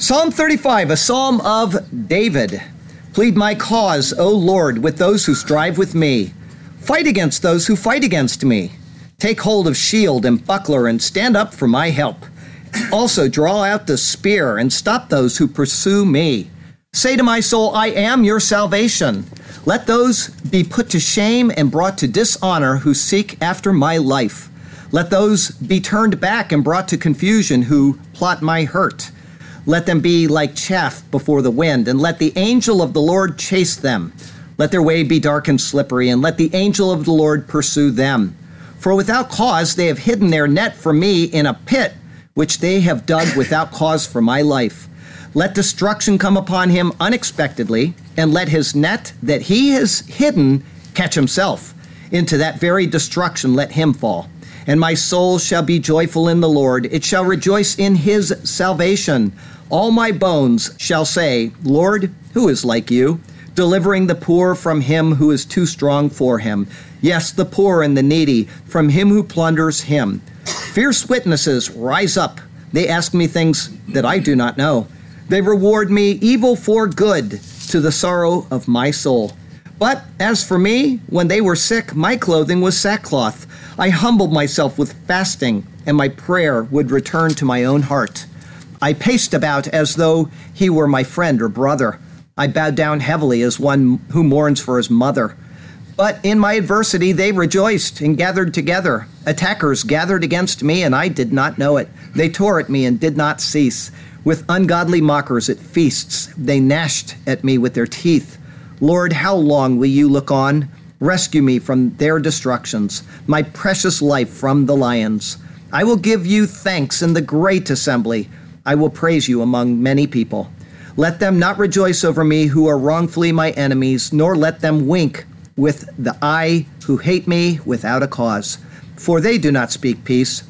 Psalm 35, a psalm of David. Plead my cause, O Lord, with those who strive with me. Fight against those who fight against me. Take hold of shield and buckler and stand up for my help. Also, draw out the spear and stop those who pursue me. Say to my soul, I am your salvation. Let those be put to shame and brought to dishonor who seek after my life. Let those be turned back and brought to confusion who plot my hurt. Let them be like chaff before the wind, and let the angel of the Lord chase them. Let their way be dark and slippery, and let the angel of the Lord pursue them. For without cause they have hidden their net for me in a pit, which they have dug without cause for my life. Let destruction come upon him unexpectedly, and let his net that he has hidden catch himself. Into that very destruction let him fall. And my soul shall be joyful in the Lord, it shall rejoice in his salvation. All my bones shall say, Lord, who is like you? Delivering the poor from him who is too strong for him. Yes, the poor and the needy from him who plunders him. Fierce witnesses rise up. They ask me things that I do not know. They reward me evil for good to the sorrow of my soul. But as for me, when they were sick, my clothing was sackcloth. I humbled myself with fasting, and my prayer would return to my own heart. I paced about as though he were my friend or brother. I bowed down heavily as one who mourns for his mother. But in my adversity, they rejoiced and gathered together. Attackers gathered against me, and I did not know it. They tore at me and did not cease. With ungodly mockers at feasts, they gnashed at me with their teeth. Lord, how long will you look on? Rescue me from their destructions, my precious life from the lions. I will give you thanks in the great assembly. I will praise you among many people. Let them not rejoice over me who are wrongfully my enemies, nor let them wink with the eye who hate me without a cause. For they do not speak peace,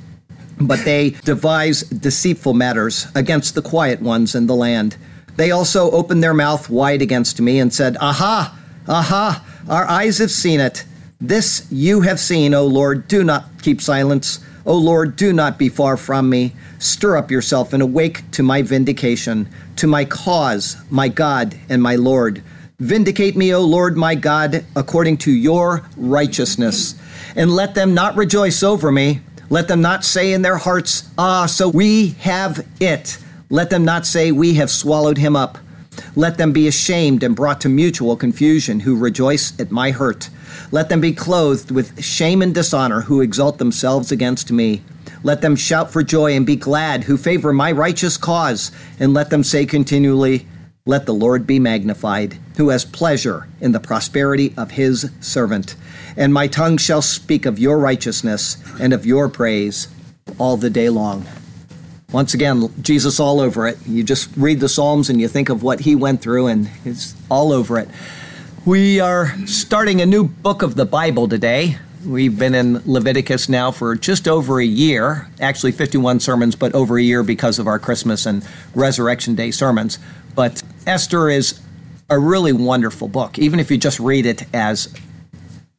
but they devise deceitful matters against the quiet ones in the land. They also opened their mouth wide against me and said, Aha! Aha! Our eyes have seen it. This you have seen, O Lord. Do not keep silence. O Lord, do not be far from me. Stir up yourself and awake to my vindication, to my cause, my God and my Lord. Vindicate me, O Lord my God, according to your righteousness. And let them not rejoice over me. Let them not say in their hearts, Ah, so we have it. Let them not say, We have swallowed him up. Let them be ashamed and brought to mutual confusion who rejoice at my hurt. Let them be clothed with shame and dishonor who exalt themselves against me. Let them shout for joy and be glad who favor my righteous cause. And let them say continually, Let the Lord be magnified, who has pleasure in the prosperity of his servant. And my tongue shall speak of your righteousness and of your praise all the day long. Once again, Jesus all over it. You just read the Psalms and you think of what he went through, and it's all over it. We are starting a new book of the Bible today. We've been in Leviticus now for just over a year, actually 51 sermons, but over a year because of our Christmas and Resurrection Day sermons. But Esther is a really wonderful book, even if you just read it as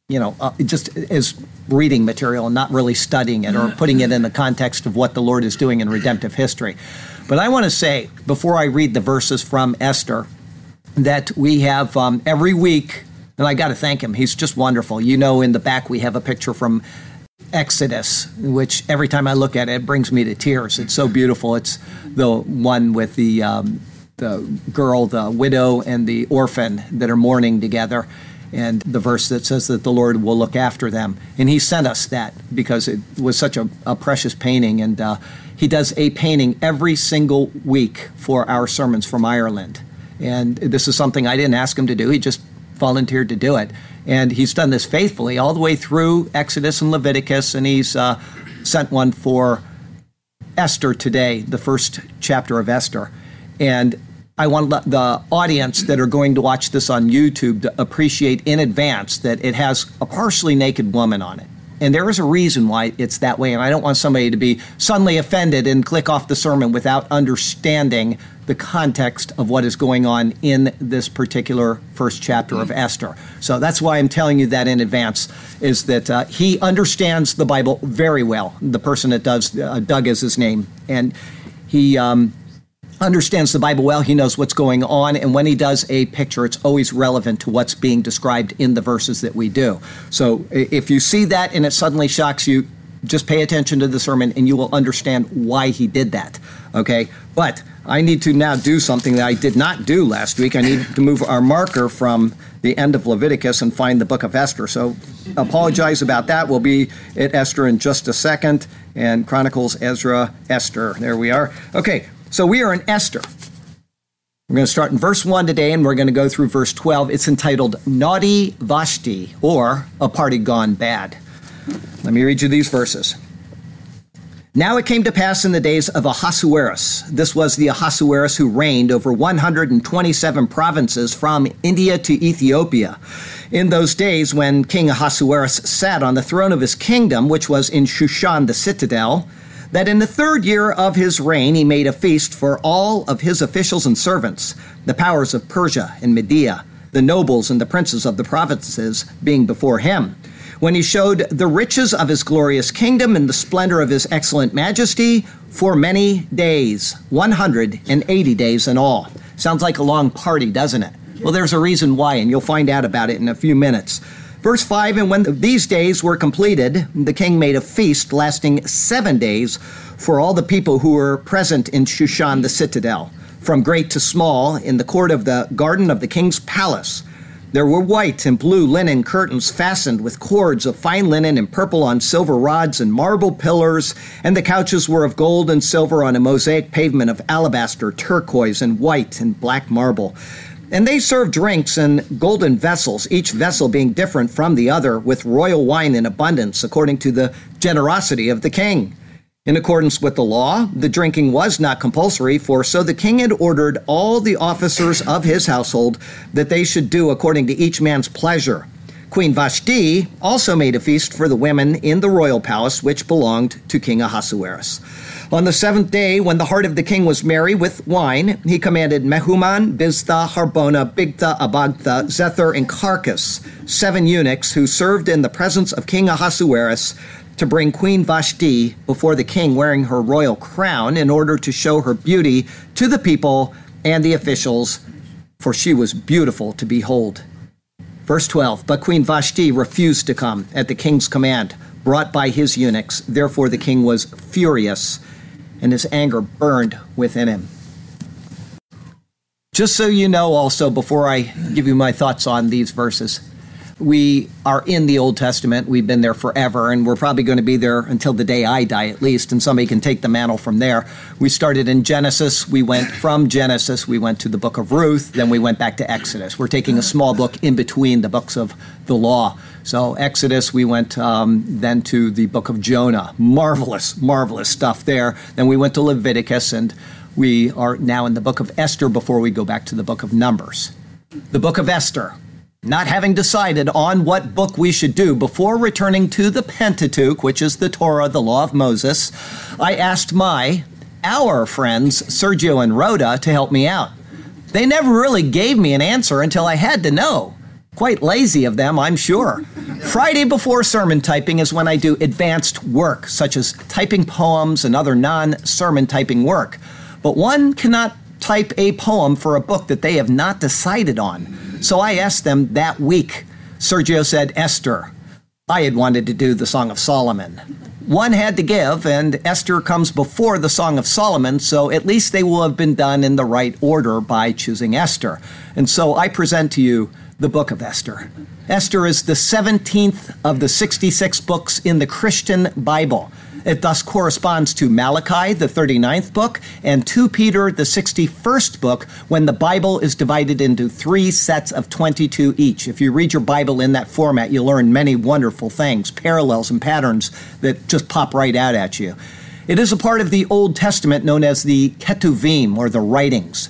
you know, uh, just as reading material and not really studying it or putting it in the context of what the Lord is doing in redemptive history. But I want to say, before I read the verses from Esther, that we have um, every week, and I got to thank him. He's just wonderful. You know, in the back, we have a picture from Exodus, which every time I look at it, it brings me to tears. It's so beautiful. It's the one with the, um, the girl, the widow, and the orphan that are mourning together and the verse that says that the Lord will look after them. And He sent us that because it was such a, a precious painting. And uh, He does a painting every single week for our sermons from Ireland. And this is something I didn't ask Him to do, He just volunteered to do it. And He's done this faithfully all the way through Exodus and Leviticus, and He's uh, sent one for Esther today, the first chapter of Esther. And I want the audience that are going to watch this on YouTube to appreciate in advance that it has a partially naked woman on it. And there is a reason why it's that way. And I don't want somebody to be suddenly offended and click off the sermon without understanding the context of what is going on in this particular first chapter of Esther. So that's why I'm telling you that in advance, is that uh, he understands the Bible very well. The person that does, uh, Doug is his name. And he. Um, understands the Bible well. He knows what's going on. And when he does a picture, it's always relevant to what's being described in the verses that we do. So if you see that and it suddenly shocks you, just pay attention to the sermon and you will understand why he did that. Okay? But I need to now do something that I did not do last week. I need to move our marker from the end of Leviticus and find the book of Esther. So apologize about that. We'll be at Esther in just a second and Chronicles, Ezra, Esther. There we are. Okay, so we are in Esther. We're going to start in verse 1 today and we're going to go through verse 12. It's entitled Naughty Vashti or A Party Gone Bad. Let me read you these verses. Now it came to pass in the days of Ahasuerus. This was the Ahasuerus who reigned over 127 provinces from India to Ethiopia. In those days, when King Ahasuerus sat on the throne of his kingdom, which was in Shushan the citadel, that in the third year of his reign he made a feast for all of his officials and servants, the powers of Persia and Media, the nobles and the princes of the provinces being before him. When he showed the riches of his glorious kingdom and the splendor of his excellent majesty for many days, 180 days in all. Sounds like a long party, doesn't it? Well, there's a reason why, and you'll find out about it in a few minutes. Verse 5 And when these days were completed, the king made a feast lasting seven days for all the people who were present in Shushan the citadel, from great to small, in the court of the garden of the king's palace. There were white and blue linen curtains fastened with cords of fine linen and purple on silver rods and marble pillars, and the couches were of gold and silver on a mosaic pavement of alabaster, turquoise, and white and black marble. And they served drinks in golden vessels, each vessel being different from the other, with royal wine in abundance, according to the generosity of the king. In accordance with the law, the drinking was not compulsory, for so the king had ordered all the officers of his household that they should do according to each man's pleasure. Queen Vashti also made a feast for the women in the royal palace, which belonged to King Ahasuerus. On the seventh day, when the heart of the king was merry with wine, he commanded Mehuman, Biztha, Harbona, Bigtha, Abagtha, Zethar, and Carkas, seven eunuchs who served in the presence of King Ahasuerus, to bring Queen Vashti before the king wearing her royal crown in order to show her beauty to the people and the officials, for she was beautiful to behold. Verse 12 But Queen Vashti refused to come at the king's command, brought by his eunuchs. Therefore the king was furious and his anger burned within him. Just so you know, also, before I give you my thoughts on these verses, we are in the Old Testament. We've been there forever, and we're probably going to be there until the day I die, at least, and somebody can take the mantle from there. We started in Genesis. We went from Genesis, we went to the book of Ruth, then we went back to Exodus. We're taking a small book in between the books of the law. So, Exodus, we went um, then to the book of Jonah. Marvelous, marvelous stuff there. Then we went to Leviticus, and we are now in the book of Esther before we go back to the book of Numbers. The book of Esther. Not having decided on what book we should do before returning to the Pentateuch, which is the Torah, the law of Moses, I asked my, our friends, Sergio and Rhoda, to help me out. They never really gave me an answer until I had to know. Quite lazy of them, I'm sure. Friday before sermon typing is when I do advanced work, such as typing poems and other non sermon typing work. But one cannot type a poem for a book that they have not decided on. So I asked them that week. Sergio said, Esther. I had wanted to do the Song of Solomon. One had to give, and Esther comes before the Song of Solomon, so at least they will have been done in the right order by choosing Esther. And so I present to you the book of Esther. Esther is the 17th of the 66 books in the Christian Bible. It thus corresponds to Malachi, the 39th book, and 2 Peter, the 61st book, when the Bible is divided into three sets of 22 each. If you read your Bible in that format, you'll learn many wonderful things, parallels and patterns that just pop right out at you. It is a part of the Old Testament known as the Ketuvim, or the writings.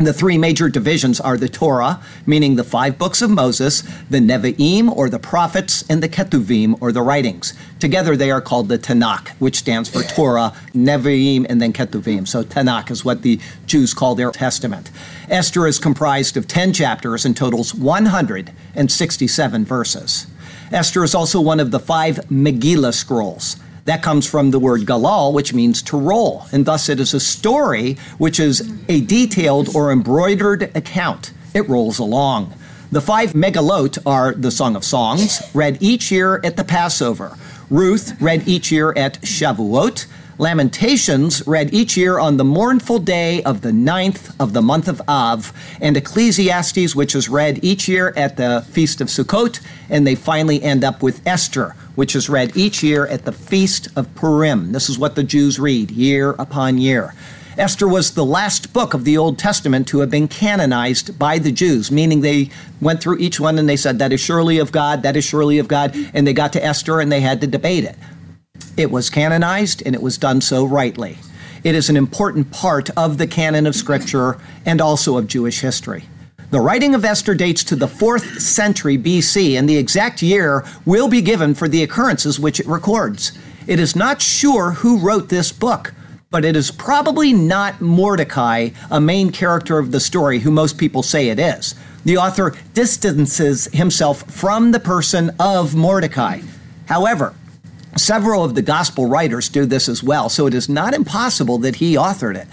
The three major divisions are the Torah, meaning the five books of Moses, the Nevi'im, or the prophets, and the Ketuvim, or the writings. Together they are called the Tanakh, which stands for Torah, Nevi'im, and then Ketuvim. So Tanakh is what the Jews call their testament. Esther is comprised of 10 chapters and totals 167 verses. Esther is also one of the five Megillah scrolls. That comes from the word galal, which means to roll, and thus it is a story which is a detailed or embroidered account. It rolls along. The five megillot are the Song of Songs, read each year at the Passover. Ruth, read each year at Shavuot. Lamentations, read each year on the mournful day of the ninth of the month of Av, and Ecclesiastes, which is read each year at the Feast of Sukkot, and they finally end up with Esther, which is read each year at the Feast of Purim. This is what the Jews read year upon year. Esther was the last book of the Old Testament to have been canonized by the Jews, meaning they went through each one and they said, That is surely of God, that is surely of God, and they got to Esther and they had to debate it. It was canonized and it was done so rightly. It is an important part of the canon of Scripture and also of Jewish history. The writing of Esther dates to the 4th century BC, and the exact year will be given for the occurrences which it records. It is not sure who wrote this book, but it is probably not Mordecai, a main character of the story, who most people say it is. The author distances himself from the person of Mordecai. However, Several of the gospel writers do this as well, so it is not impossible that he authored it.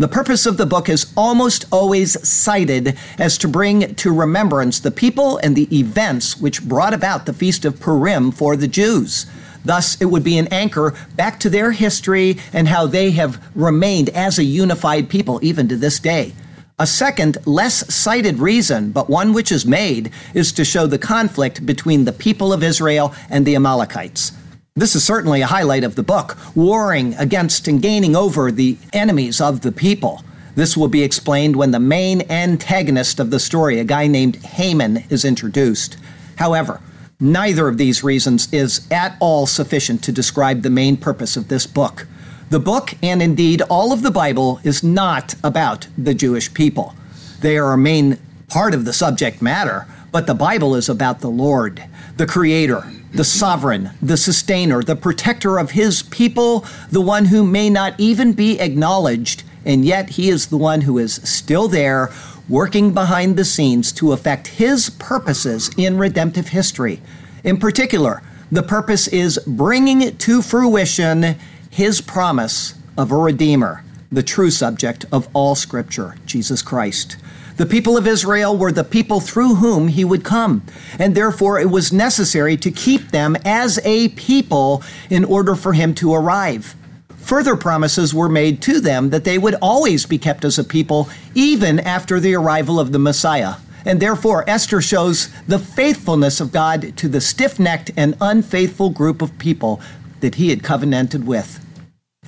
The purpose of the book is almost always cited as to bring to remembrance the people and the events which brought about the Feast of Purim for the Jews. Thus, it would be an anchor back to their history and how they have remained as a unified people even to this day. A second, less cited reason, but one which is made, is to show the conflict between the people of Israel and the Amalekites. This is certainly a highlight of the book, warring against and gaining over the enemies of the people. This will be explained when the main antagonist of the story, a guy named Haman, is introduced. However, neither of these reasons is at all sufficient to describe the main purpose of this book. The book, and indeed all of the Bible, is not about the Jewish people. They are a main part of the subject matter, but the Bible is about the Lord, the Creator, the sovereign, the sustainer, the protector of his people, the one who may not even be acknowledged, and yet he is the one who is still there, working behind the scenes to effect his purposes in redemptive history. In particular, the purpose is bringing to fruition his promise of a Redeemer, the true subject of all Scripture, Jesus Christ. The people of Israel were the people through whom he would come, and therefore it was necessary to keep them as a people in order for him to arrive. Further promises were made to them that they would always be kept as a people even after the arrival of the Messiah. And therefore, Esther shows the faithfulness of God to the stiff necked and unfaithful group of people that he had covenanted with.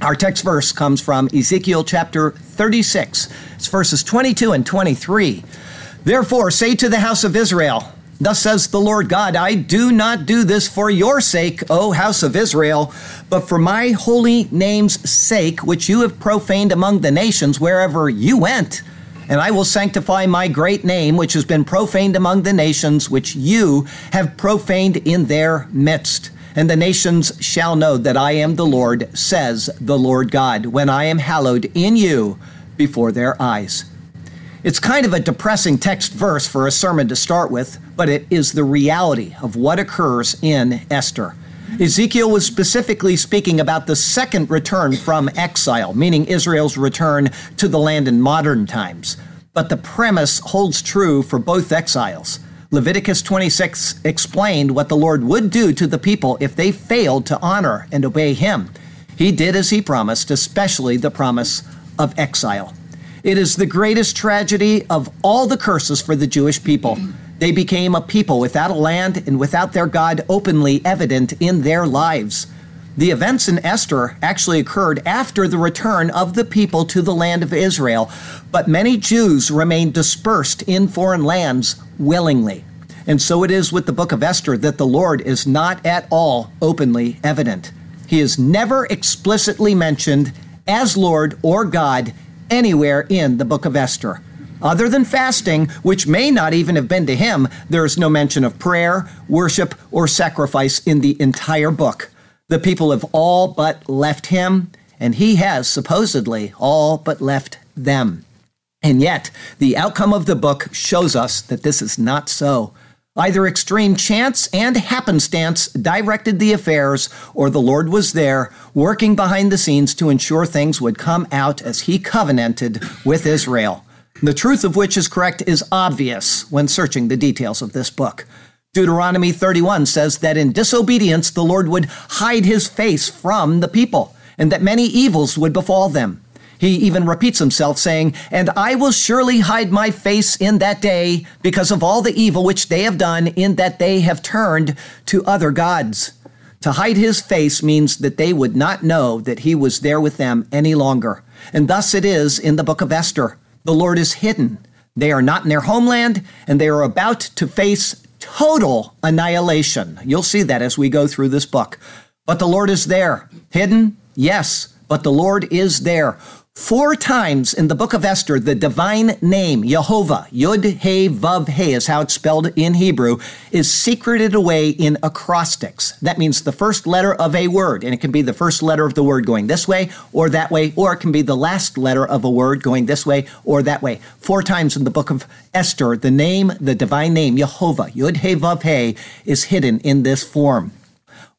Our text verse comes from Ezekiel chapter 36. It's verses 22 and 23. Therefore, say to the house of Israel, Thus says the Lord God, I do not do this for your sake, O house of Israel, but for my holy name's sake, which you have profaned among the nations wherever you went. And I will sanctify my great name, which has been profaned among the nations, which you have profaned in their midst. And the nations shall know that I am the Lord, says the Lord God, when I am hallowed in you before their eyes. It's kind of a depressing text verse for a sermon to start with, but it is the reality of what occurs in Esther. Ezekiel was specifically speaking about the second return from exile, meaning Israel's return to the land in modern times. But the premise holds true for both exiles. Leviticus 26 explained what the Lord would do to the people if they failed to honor and obey him. He did as he promised, especially the promise of exile. It is the greatest tragedy of all the curses for the Jewish people. They became a people without a land and without their God openly evident in their lives. The events in Esther actually occurred after the return of the people to the land of Israel, but many Jews remained dispersed in foreign lands willingly. And so it is with the book of Esther that the Lord is not at all openly evident. He is never explicitly mentioned as Lord or God anywhere in the book of Esther. Other than fasting, which may not even have been to him, there is no mention of prayer, worship, or sacrifice in the entire book. The people have all but left him, and he has supposedly all but left them. And yet, the outcome of the book shows us that this is not so. Either extreme chance and happenstance directed the affairs, or the Lord was there, working behind the scenes to ensure things would come out as He covenanted with Israel. The truth of which is correct is obvious when searching the details of this book. Deuteronomy 31 says that in disobedience the Lord would hide his face from the people, and that many evils would befall them. He even repeats himself, saying, And I will surely hide my face in that day because of all the evil which they have done, in that they have turned to other gods. To hide his face means that they would not know that he was there with them any longer. And thus it is in the book of Esther. The Lord is hidden. They are not in their homeland, and they are about to face total annihilation. You'll see that as we go through this book. But the Lord is there. Hidden? Yes, but the Lord is there. Four times in the book of Esther, the divine name, Jehovah, Yud He Vav He is how it's spelled in Hebrew, is secreted away in acrostics. That means the first letter of a word, and it can be the first letter of the word going this way or that way, or it can be the last letter of a word going this way or that way. Four times in the book of Esther, the name, the divine name, Jehovah, Yud He Vav He, is hidden in this form.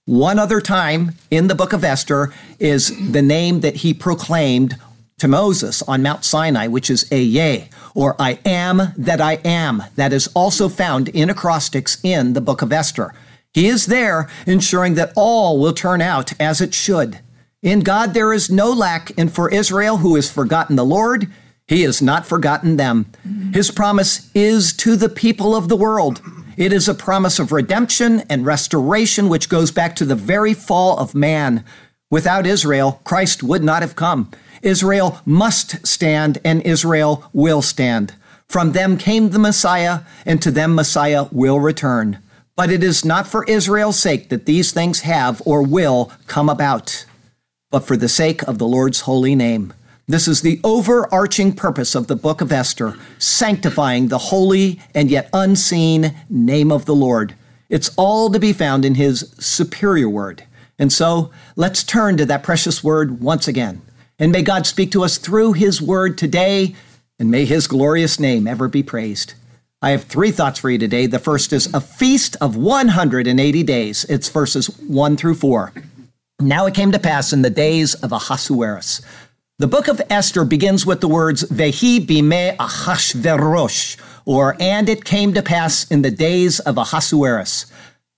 One other time in the book of Esther is the name that he proclaimed to Moses on Mount Sinai, which is Ehyeh, or I am that I am. That is also found in acrostics in the book of Esther. He is there ensuring that all will turn out as it should. In God there is no lack, and for Israel, who has forgotten the Lord, he has not forgotten them. His promise is to the people of the world. It is a promise of redemption and restoration, which goes back to the very fall of man. Without Israel, Christ would not have come. Israel must stand, and Israel will stand. From them came the Messiah, and to them Messiah will return. But it is not for Israel's sake that these things have or will come about, but for the sake of the Lord's holy name. This is the overarching purpose of the book of Esther, sanctifying the holy and yet unseen name of the Lord. It's all to be found in his superior word. And so let's turn to that precious word once again. And may God speak to us through his word today, and may his glorious name ever be praised. I have three thoughts for you today. The first is a feast of 180 days. It's verses 1 through 4. Now it came to pass in the days of Ahasuerus. The book of Esther begins with the words Vehi bime Ahashverosh, or and it came to pass in the days of Ahasuerus.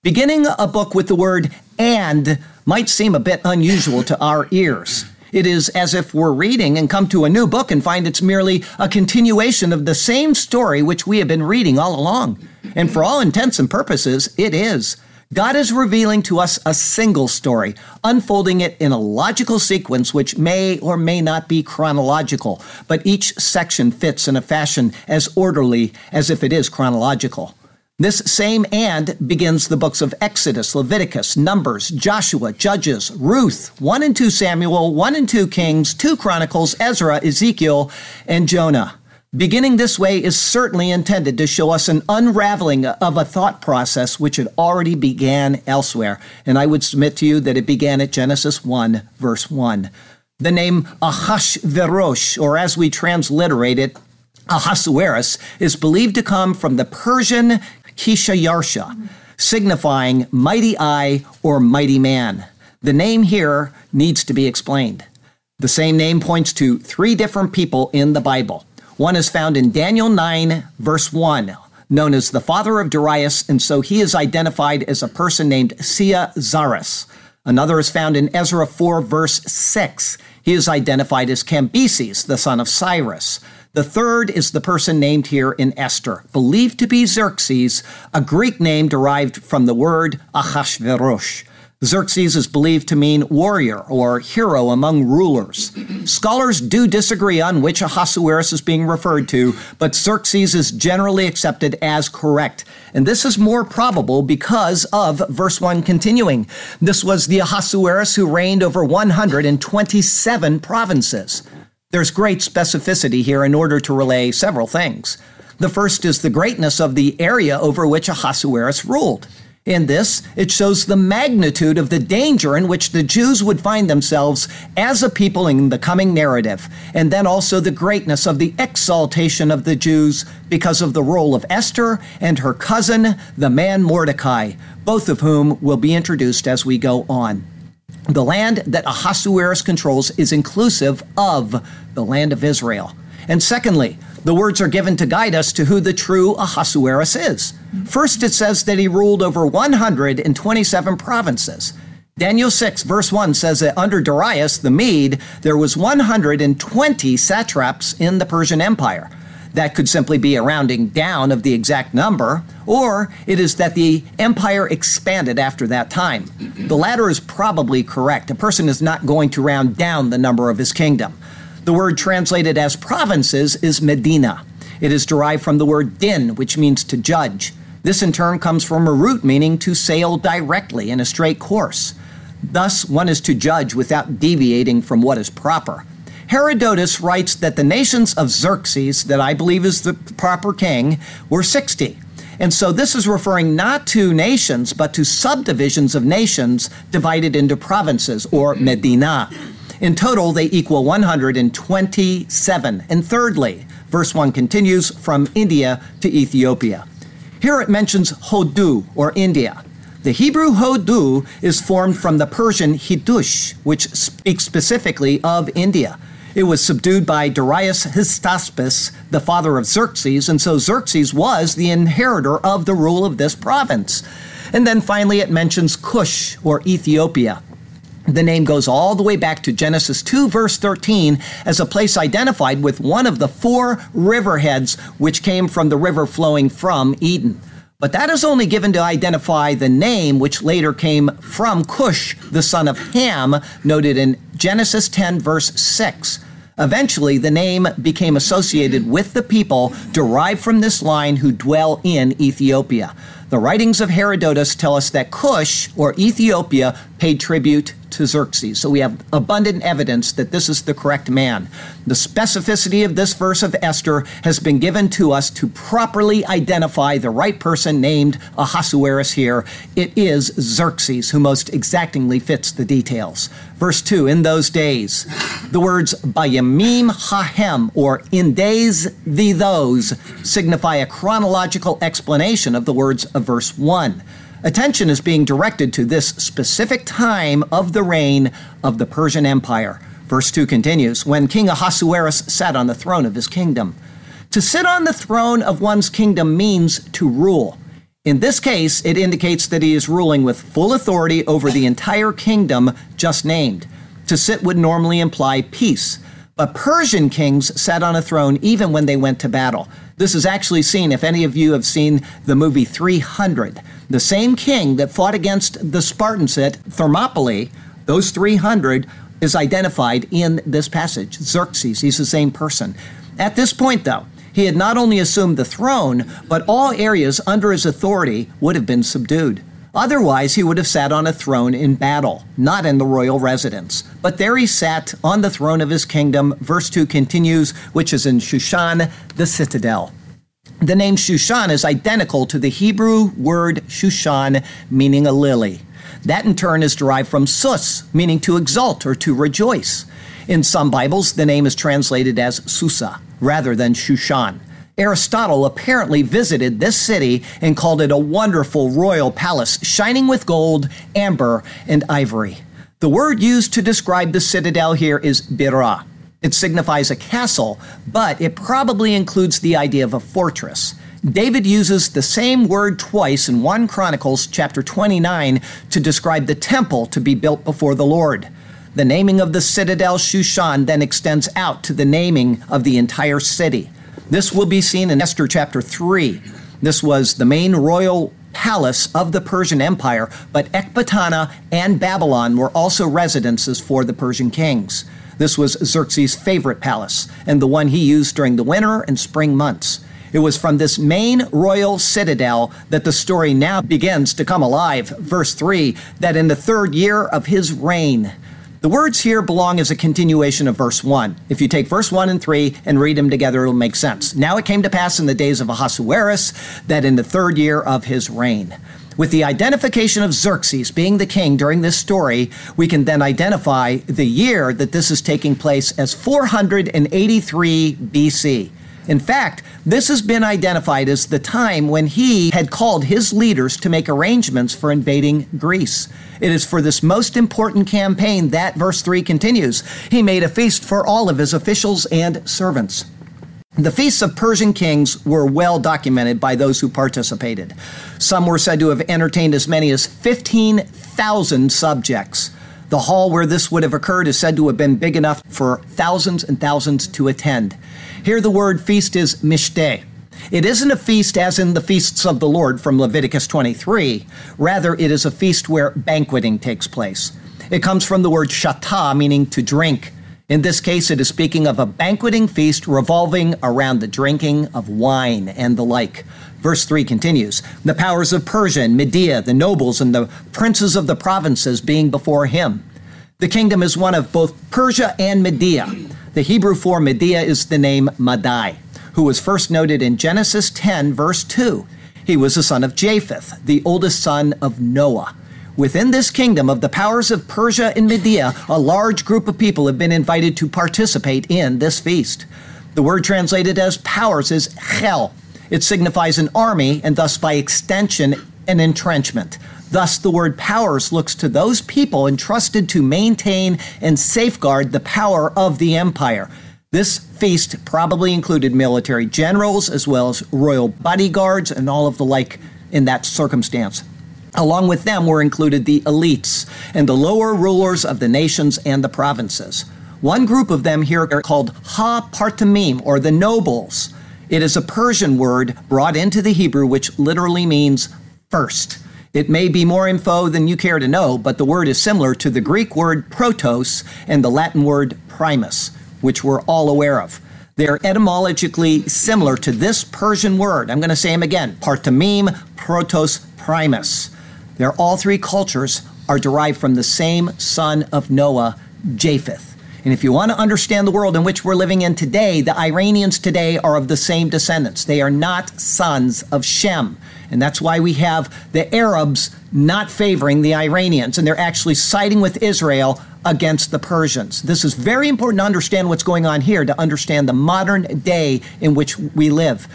Beginning a book with the word and might seem a bit unusual to our ears. It is as if we're reading and come to a new book and find it's merely a continuation of the same story which we have been reading all along. And for all intents and purposes, it is. God is revealing to us a single story, unfolding it in a logical sequence which may or may not be chronological, but each section fits in a fashion as orderly as if it is chronological. This same and begins the books of Exodus, Leviticus, Numbers, Joshua, Judges, Ruth, 1 and 2 Samuel, 1 and 2 Kings, 2 Chronicles, Ezra, Ezekiel, and Jonah. Beginning this way is certainly intended to show us an unraveling of a thought process which had already began elsewhere. And I would submit to you that it began at Genesis 1, verse 1. The name Ahashverosh, or as we transliterate it, Ahasuerus, is believed to come from the Persian Khshayarsha, signifying mighty eye or mighty man. The name here needs to be explained. The same name points to three different people in the Bible. One is found in Daniel 9, verse 1, known as the father of Darius, and so he is identified as a person named Cyaxares. Another is found in Ezra 4, verse 6. He is identified as Cambyses, the son of Cyrus. The third is the person named here in Esther, believed to be Xerxes, a Greek name derived from the word Achashverosh. Xerxes is believed to mean warrior or hero among rulers. Scholars do disagree on which Ahasuerus is being referred to, but Xerxes is generally accepted as correct. And this is more probable because of verse 1 continuing. This was the Ahasuerus who reigned over 127 provinces. There's great specificity here in order to relay several things. The first is the greatness of the area over which Ahasuerus ruled. In this, it shows the magnitude of the danger in which the Jews would find themselves as a people in the coming narrative, and then also the greatness of the exaltation of the Jews because of the role of Esther and her cousin, the man Mordecai, both of whom will be introduced as we go on. The land that Ahasuerus controls is inclusive of the land of Israel. And secondly, the words are given to guide us to who the true Ahasuerus is. First, it says that he ruled over 127 provinces. Daniel 6, verse 1 says that under Darius the Mede, there was 120 satraps in the Persian Empire. That could simply be a rounding down of the exact number, or it is that the empire expanded after that time. The latter is probably correct. A person is not going to round down the number of his kingdom. The word translated as provinces is Medina. It is derived from the word din, which means to judge. This in turn comes from a root meaning to sail directly in a straight course. Thus, one is to judge without deviating from what is proper. Herodotus writes that the nations of Xerxes, that I believe is the proper king, were 60. And so this is referring not to nations, but to subdivisions of nations divided into provinces or medina. In total, they equal 127. And thirdly, verse 1 continues from India to Ethiopia. Here it mentions Hodu, or India. The Hebrew Hodu is formed from the Persian Hidush, which speaks specifically of India. It was subdued by Darius Hystaspes, the father of Xerxes, and so Xerxes was the inheritor of the rule of this province. And then finally it mentions Cush, or Ethiopia. The name goes all the way back to Genesis 2, verse 13, as a place identified with one of the four riverheads which came from the river flowing from Eden. But that is only given to identify the name which later came from Cush, the son of Ham, noted in Genesis 10, verse 6. Eventually, the name became associated with the people derived from this line who dwell in Ethiopia. The writings of Herodotus tell us that Cush, or Ethiopia, paid tribute to Xerxes. So we have abundant evidence that this is the correct man. The specificity of this verse of Esther has been given to us to properly identify the right person named Ahasuerus here. It is Xerxes who most exactingly fits the details. Verse 2 In those days, the words Bayamim Hahem, or in days the those, signify a chronological explanation of the words of verse 1. Attention is being directed to this specific time of the reign of the Persian Empire. Verse 2 continues When King Ahasuerus sat on the throne of his kingdom. To sit on the throne of one's kingdom means to rule. In this case, it indicates that he is ruling with full authority over the entire kingdom just named. To sit would normally imply peace. But Persian kings sat on a throne even when they went to battle. This is actually seen if any of you have seen the movie 300. The same king that fought against the Spartans at Thermopylae, those 300, is identified in this passage. Xerxes, he's the same person. At this point, though, he had not only assumed the throne, but all areas under his authority would have been subdued. Otherwise, he would have sat on a throne in battle, not in the royal residence. But there he sat on the throne of his kingdom. Verse 2 continues, which is in Shushan, the citadel. The name Shushan is identical to the Hebrew word Shushan, meaning a lily. That in turn is derived from sus, meaning to exult or to rejoice. In some Bibles, the name is translated as Susa rather than Shushan. Aristotle apparently visited this city and called it a wonderful royal palace, shining with gold, amber, and ivory. The word used to describe the citadel here is birah. It signifies a castle, but it probably includes the idea of a fortress. David uses the same word twice in 1 Chronicles chapter 29 to describe the temple to be built before the Lord. The naming of the citadel Shushan then extends out to the naming of the entire city. This will be seen in Esther chapter 3. This was the main royal palace of the Persian Empire, but Ecbatana and Babylon were also residences for the Persian kings. This was Xerxes' favorite palace, and the one he used during the winter and spring months. It was from this main royal citadel that the story now begins to come alive. Verse 3 that in the third year of his reign, The words here belong as a continuation of verse 1. If you take verse 1 and 3 and read them together, it'll make sense. Now it came to pass in the days of Ahasuerus that in the third year of his reign. With the identification of Xerxes being the king during this story, we can then identify the year that this is taking place as 483 BC. In fact, this has been identified as the time when he had called his leaders to make arrangements for invading Greece. It is for this most important campaign that verse 3 continues. He made a feast for all of his officials and servants. The feasts of Persian kings were well documented by those who participated. Some were said to have entertained as many as 15,000 subjects. The hall where this would have occurred is said to have been big enough for thousands and thousands to attend. Here, the word feast is mishteh. It isn't a feast as in the feasts of the Lord from Leviticus 23. Rather, it is a feast where banqueting takes place. It comes from the word shatah, meaning to drink. In this case, it is speaking of a banqueting feast revolving around the drinking of wine and the like. Verse 3 continues The powers of Persia and Media, the nobles and the princes of the provinces being before him. The kingdom is one of both Persia and Media. The Hebrew for Media is the name Madai, who was first noted in Genesis 10, verse 2. He was the son of Japheth, the oldest son of Noah. Within this kingdom of the powers of Persia and Media, a large group of people have been invited to participate in this feast. The word translated as powers is chel, it signifies an army and thus by extension an entrenchment. Thus, the word powers looks to those people entrusted to maintain and safeguard the power of the empire. This feast probably included military generals as well as royal bodyguards and all of the like in that circumstance. Along with them were included the elites and the lower rulers of the nations and the provinces. One group of them here are called Ha Partamim, or the nobles. It is a Persian word brought into the Hebrew which literally means first. It may be more info than you care to know, but the word is similar to the Greek word protos and the Latin word primus, which we're all aware of. They're etymologically similar to this Persian word. I'm going to say them again partamim, protos, primus. They're all three cultures are derived from the same son of Noah, Japheth. And if you want to understand the world in which we're living in today, the Iranians today are of the same descendants. They are not sons of Shem. And that's why we have the Arabs not favoring the Iranians, and they're actually siding with Israel against the Persians. This is very important to understand what's going on here, to understand the modern day in which we live.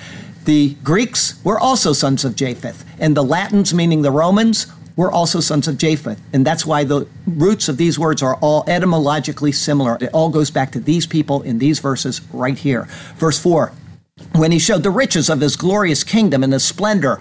The Greeks were also sons of Japheth, and the Latins, meaning the Romans, were also sons of Japheth. And that's why the roots of these words are all etymologically similar. It all goes back to these people in these verses right here. Verse 4 When he showed the riches of his glorious kingdom and the splendor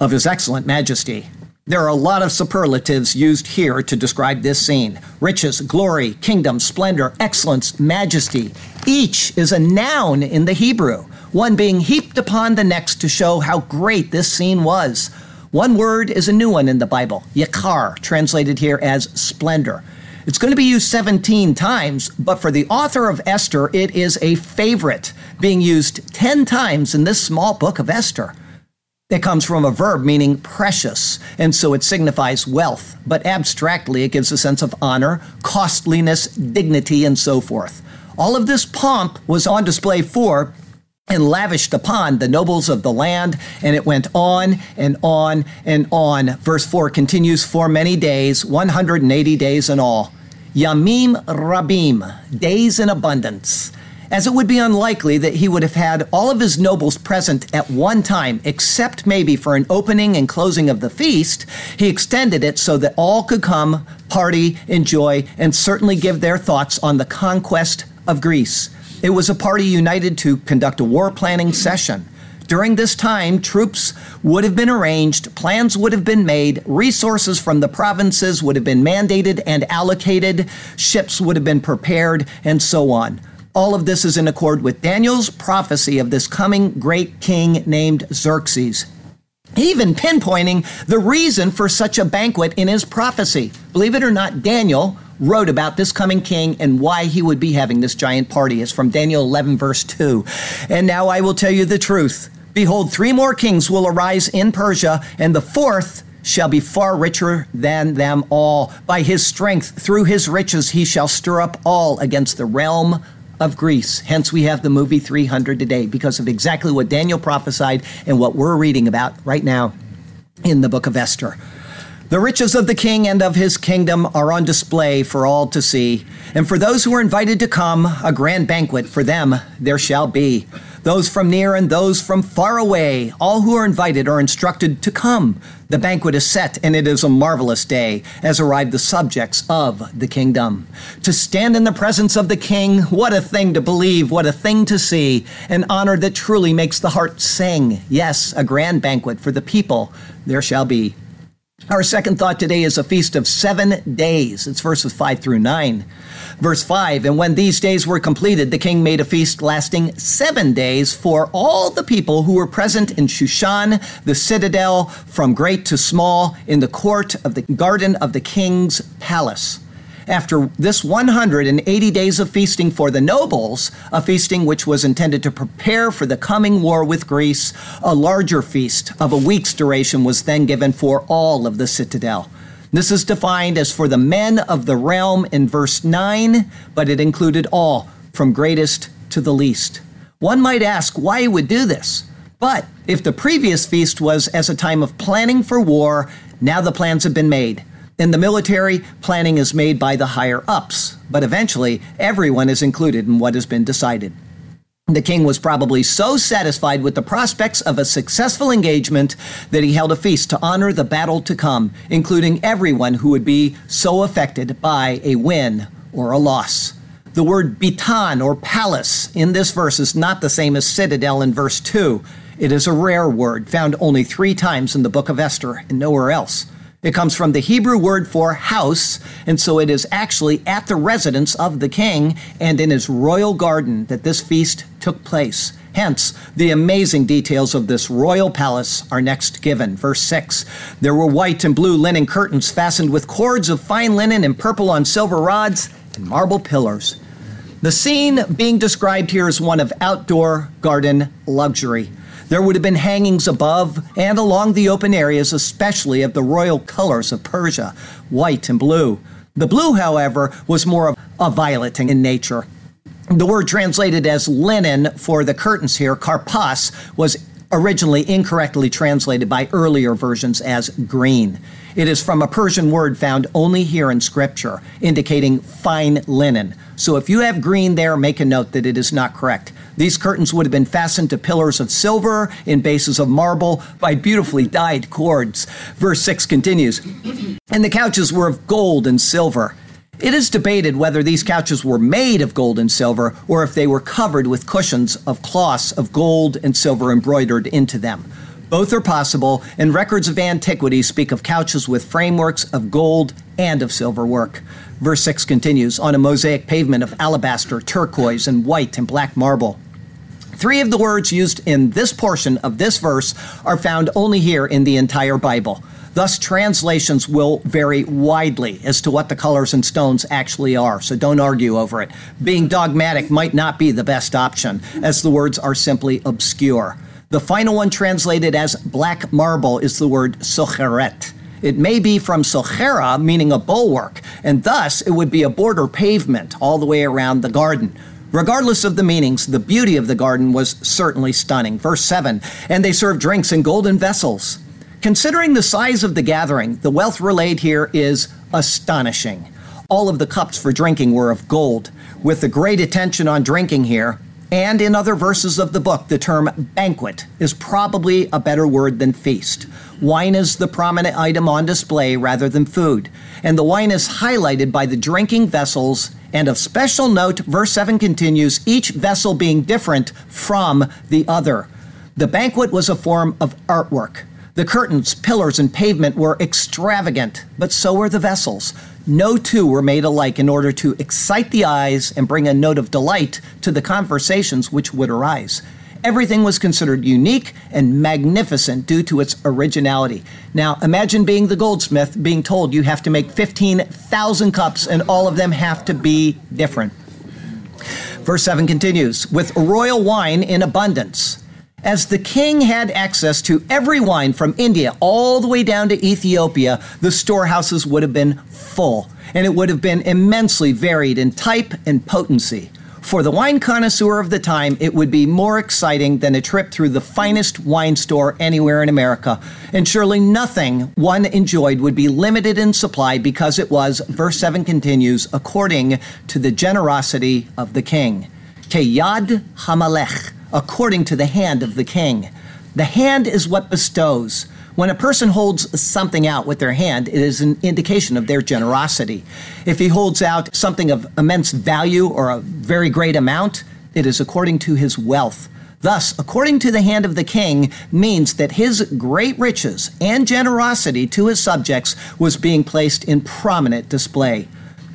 of his excellent majesty. There are a lot of superlatives used here to describe this scene riches, glory, kingdom, splendor, excellence, majesty. Each is a noun in the Hebrew, one being heaped upon the next to show how great this scene was. One word is a new one in the Bible, yakar, translated here as splendor. It's going to be used 17 times, but for the author of Esther, it is a favorite, being used 10 times in this small book of Esther. It comes from a verb meaning precious, and so it signifies wealth, but abstractly it gives a sense of honor, costliness, dignity, and so forth. All of this pomp was on display for and lavished upon the nobles of the land. And it went on and on and on. Verse 4 continues for many days, 180 days in all. Yamim Rabim, days in abundance. As it would be unlikely that he would have had all of his nobles present at one time, except maybe for an opening and closing of the feast, he extended it so that all could come, party, enjoy, and certainly give their thoughts on the conquest of Greece. It was a party united to conduct a war planning session. During this time, troops would have been arranged, plans would have been made, resources from the provinces would have been mandated and allocated, ships would have been prepared, and so on. All of this is in accord with Daniel's prophecy of this coming great king named Xerxes. Even pinpointing the reason for such a banquet in his prophecy. Believe it or not, Daniel wrote about this coming king and why he would be having this giant party. It's from Daniel 11, verse 2. And now I will tell you the truth. Behold, three more kings will arise in Persia, and the fourth shall be far richer than them all. By his strength, through his riches, he shall stir up all against the realm of Greece. Hence, we have the movie 300 today because of exactly what Daniel prophesied and what we're reading about right now in the book of Esther. The riches of the king and of his kingdom are on display for all to see. And for those who are invited to come, a grand banquet for them there shall be. Those from near and those from far away, all who are invited are instructed to come. The banquet is set, and it is a marvelous day, as arrive the subjects of the kingdom. To stand in the presence of the king, what a thing to believe, what a thing to see, an honor that truly makes the heart sing. Yes, a grand banquet for the people there shall be. Our second thought today is a feast of seven days. It's verses 5 through 9. Verse 5 And when these days were completed, the king made a feast lasting seven days for all the people who were present in Shushan, the citadel, from great to small, in the court of the garden of the king's palace. After this 180 days of feasting for the nobles, a feasting which was intended to prepare for the coming war with Greece, a larger feast of a week's duration was then given for all of the citadel. This is defined as for the men of the realm in verse 9, but it included all, from greatest to the least. One might ask why he would do this. But if the previous feast was as a time of planning for war, now the plans have been made. In the military, planning is made by the higher ups, but eventually everyone is included in what has been decided. The king was probably so satisfied with the prospects of a successful engagement that he held a feast to honor the battle to come, including everyone who would be so affected by a win or a loss. The word bitan or palace in this verse is not the same as citadel in verse 2. It is a rare word found only three times in the book of Esther and nowhere else. It comes from the Hebrew word for house, and so it is actually at the residence of the king and in his royal garden that this feast took place. Hence, the amazing details of this royal palace are next given. Verse 6 There were white and blue linen curtains fastened with cords of fine linen and purple on silver rods and marble pillars. The scene being described here is one of outdoor garden luxury. There would have been hangings above and along the open areas, especially of the royal colors of Persia, white and blue. The blue, however, was more of a violet in nature. The word translated as linen for the curtains here, karpas, was originally incorrectly translated by earlier versions as green. It is from a Persian word found only here in Scripture, indicating fine linen. So if you have green there, make a note that it is not correct. These curtains would have been fastened to pillars of silver in bases of marble by beautifully dyed cords. Verse 6 continues And the couches were of gold and silver. It is debated whether these couches were made of gold and silver or if they were covered with cushions of cloths of gold and silver embroidered into them. Both are possible, and records of antiquity speak of couches with frameworks of gold and of silver work. Verse 6 continues on a mosaic pavement of alabaster, turquoise, and white and black marble. Three of the words used in this portion of this verse are found only here in the entire Bible. Thus, translations will vary widely as to what the colors and stones actually are, so don't argue over it. Being dogmatic might not be the best option, as the words are simply obscure. The final one translated as black marble is the word socheret. It may be from sochera, meaning a bulwark, and thus it would be a border pavement all the way around the garden. Regardless of the meanings, the beauty of the garden was certainly stunning. Verse 7 And they served drinks in golden vessels. Considering the size of the gathering, the wealth relayed here is astonishing. All of the cups for drinking were of gold. With the great attention on drinking here, and in other verses of the book, the term banquet is probably a better word than feast. Wine is the prominent item on display rather than food, and the wine is highlighted by the drinking vessels and of special note, verse 7 continues, each vessel being different from the other. The banquet was a form of artwork. The curtains, pillars, and pavement were extravagant, but so were the vessels. No two were made alike in order to excite the eyes and bring a note of delight to the conversations which would arise. Everything was considered unique and magnificent due to its originality. Now, imagine being the goldsmith being told you have to make 15,000 cups and all of them have to be different. Verse 7 continues with royal wine in abundance. As the king had access to every wine from India all the way down to Ethiopia, the storehouses would have been full, and it would have been immensely varied in type and potency. For the wine connoisseur of the time, it would be more exciting than a trip through the finest wine store anywhere in America. And surely nothing one enjoyed would be limited in supply because it was, verse 7 continues, according to the generosity of the king. Keyad Hamalech according to the hand of the king. The hand is what bestows. When a person holds something out with their hand, it is an indication of their generosity. If he holds out something of immense value or a very great amount, it is according to his wealth. Thus, according to the hand of the king, means that his great riches and generosity to his subjects was being placed in prominent display.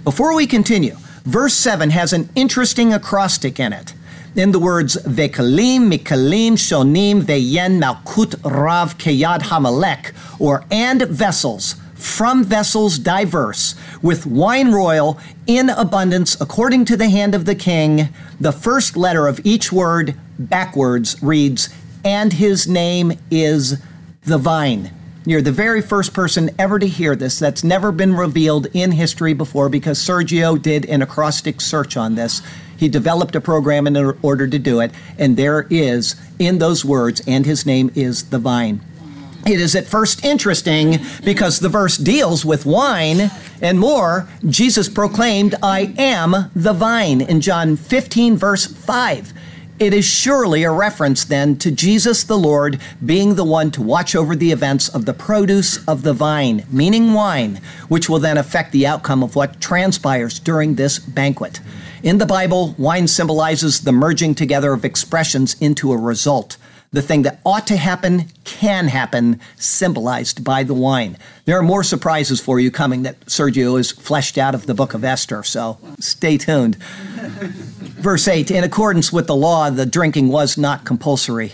Before we continue, verse 7 has an interesting acrostic in it in the words Vekalim, Mikalim, Shonim, Veyen, Malkut, Rav, Keyad, Hamalek, or and vessels, from vessels diverse, with wine royal in abundance according to the hand of the king. The first letter of each word backwards reads, and his name is the vine. You're the very first person ever to hear this. That's never been revealed in history before because Sergio did an acrostic search on this. He developed a program in order to do it, and there is in those words, and his name is the vine. It is at first interesting because the verse deals with wine and more. Jesus proclaimed, I am the vine in John 15, verse 5. It is surely a reference then to Jesus the Lord being the one to watch over the events of the produce of the vine, meaning wine, which will then affect the outcome of what transpires during this banquet. In the Bible, wine symbolizes the merging together of expressions into a result. The thing that ought to happen can happen, symbolized by the wine. There are more surprises for you coming that Sergio has fleshed out of the book of Esther, so stay tuned. Verse 8 In accordance with the law, the drinking was not compulsory.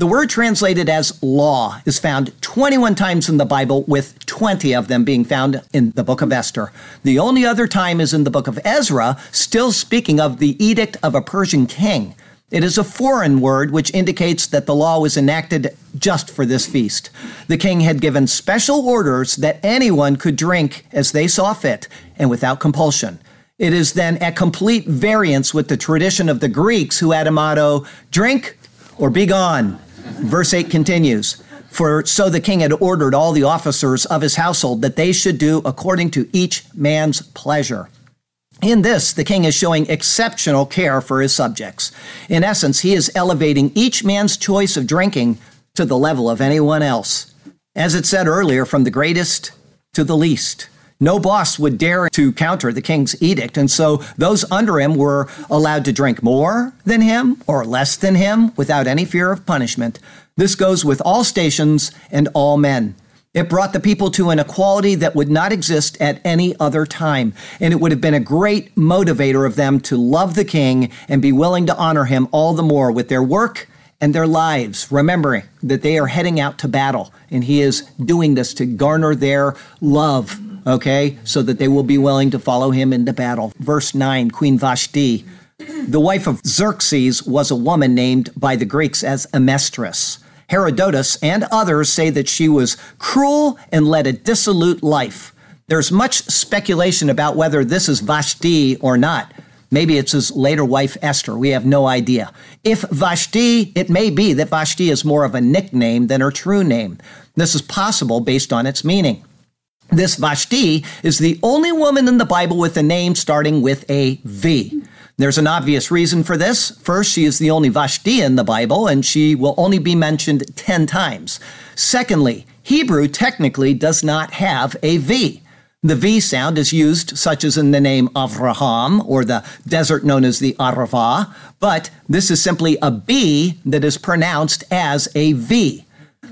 The word translated as law is found 21 times in the Bible, with 20 of them being found in the book of Esther. The only other time is in the book of Ezra, still speaking of the edict of a Persian king. It is a foreign word which indicates that the law was enacted just for this feast. The king had given special orders that anyone could drink as they saw fit and without compulsion. It is then at complete variance with the tradition of the Greeks who had a motto drink or be gone. Verse 8 continues For so the king had ordered all the officers of his household that they should do according to each man's pleasure. In this, the king is showing exceptional care for his subjects. In essence, he is elevating each man's choice of drinking to the level of anyone else. As it said earlier, from the greatest to the least. No boss would dare to counter the king's edict, and so those under him were allowed to drink more than him or less than him without any fear of punishment. This goes with all stations and all men. It brought the people to an equality that would not exist at any other time, and it would have been a great motivator of them to love the king and be willing to honor him all the more with their work and their lives, remembering that they are heading out to battle, and he is doing this to garner their love, okay, so that they will be willing to follow him into battle. Verse 9 Queen Vashti, the wife of Xerxes, was a woman named by the Greeks as Amestris. Herodotus and others say that she was cruel and led a dissolute life. There's much speculation about whether this is Vashti or not. Maybe it's his later wife Esther. We have no idea. If Vashti, it may be that Vashti is more of a nickname than her true name. This is possible based on its meaning. This Vashti is the only woman in the Bible with a name starting with a V. There's an obvious reason for this. First, she is the only Vashti in the Bible, and she will only be mentioned 10 times. Secondly, Hebrew technically does not have a V. The V sound is used, such as in the name Avraham or the desert known as the Arava, but this is simply a B that is pronounced as a V.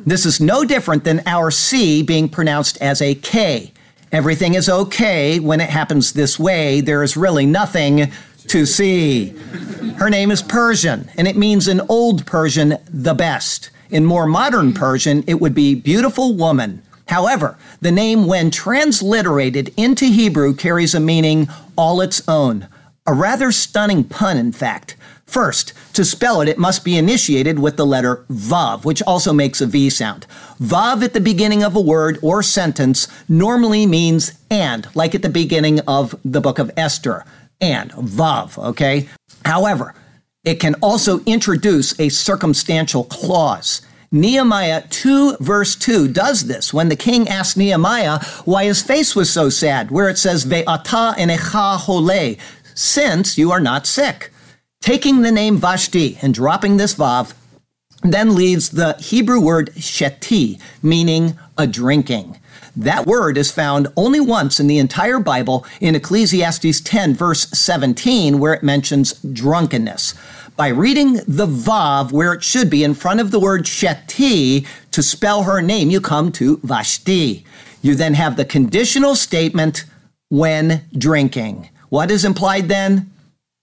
This is no different than our C being pronounced as a K. Everything is okay when it happens this way. There is really nothing to see. Her name is Persian, and it means in Old Persian, the best. In more modern Persian, it would be beautiful woman. However, the name, when transliterated into Hebrew, carries a meaning all its own. A rather stunning pun, in fact. First, to spell it, it must be initiated with the letter Vav, which also makes a V sound. Vav at the beginning of a word or sentence normally means and, like at the beginning of the book of Esther. And, Vav, okay? However, it can also introduce a circumstantial clause. Nehemiah 2 verse 2 does this when the king asked Nehemiah why his face was so sad, where it says, Ve'ata enecha hole, since you are not sick. Taking the name Vashti and dropping this Vav then leaves the Hebrew word sheti, meaning a drinking. That word is found only once in the entire Bible in Ecclesiastes 10, verse 17, where it mentions drunkenness. By reading the Vav where it should be in front of the word Sheti to spell her name, you come to Vashti. You then have the conditional statement when drinking. What is implied then?